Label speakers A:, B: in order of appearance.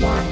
A: One.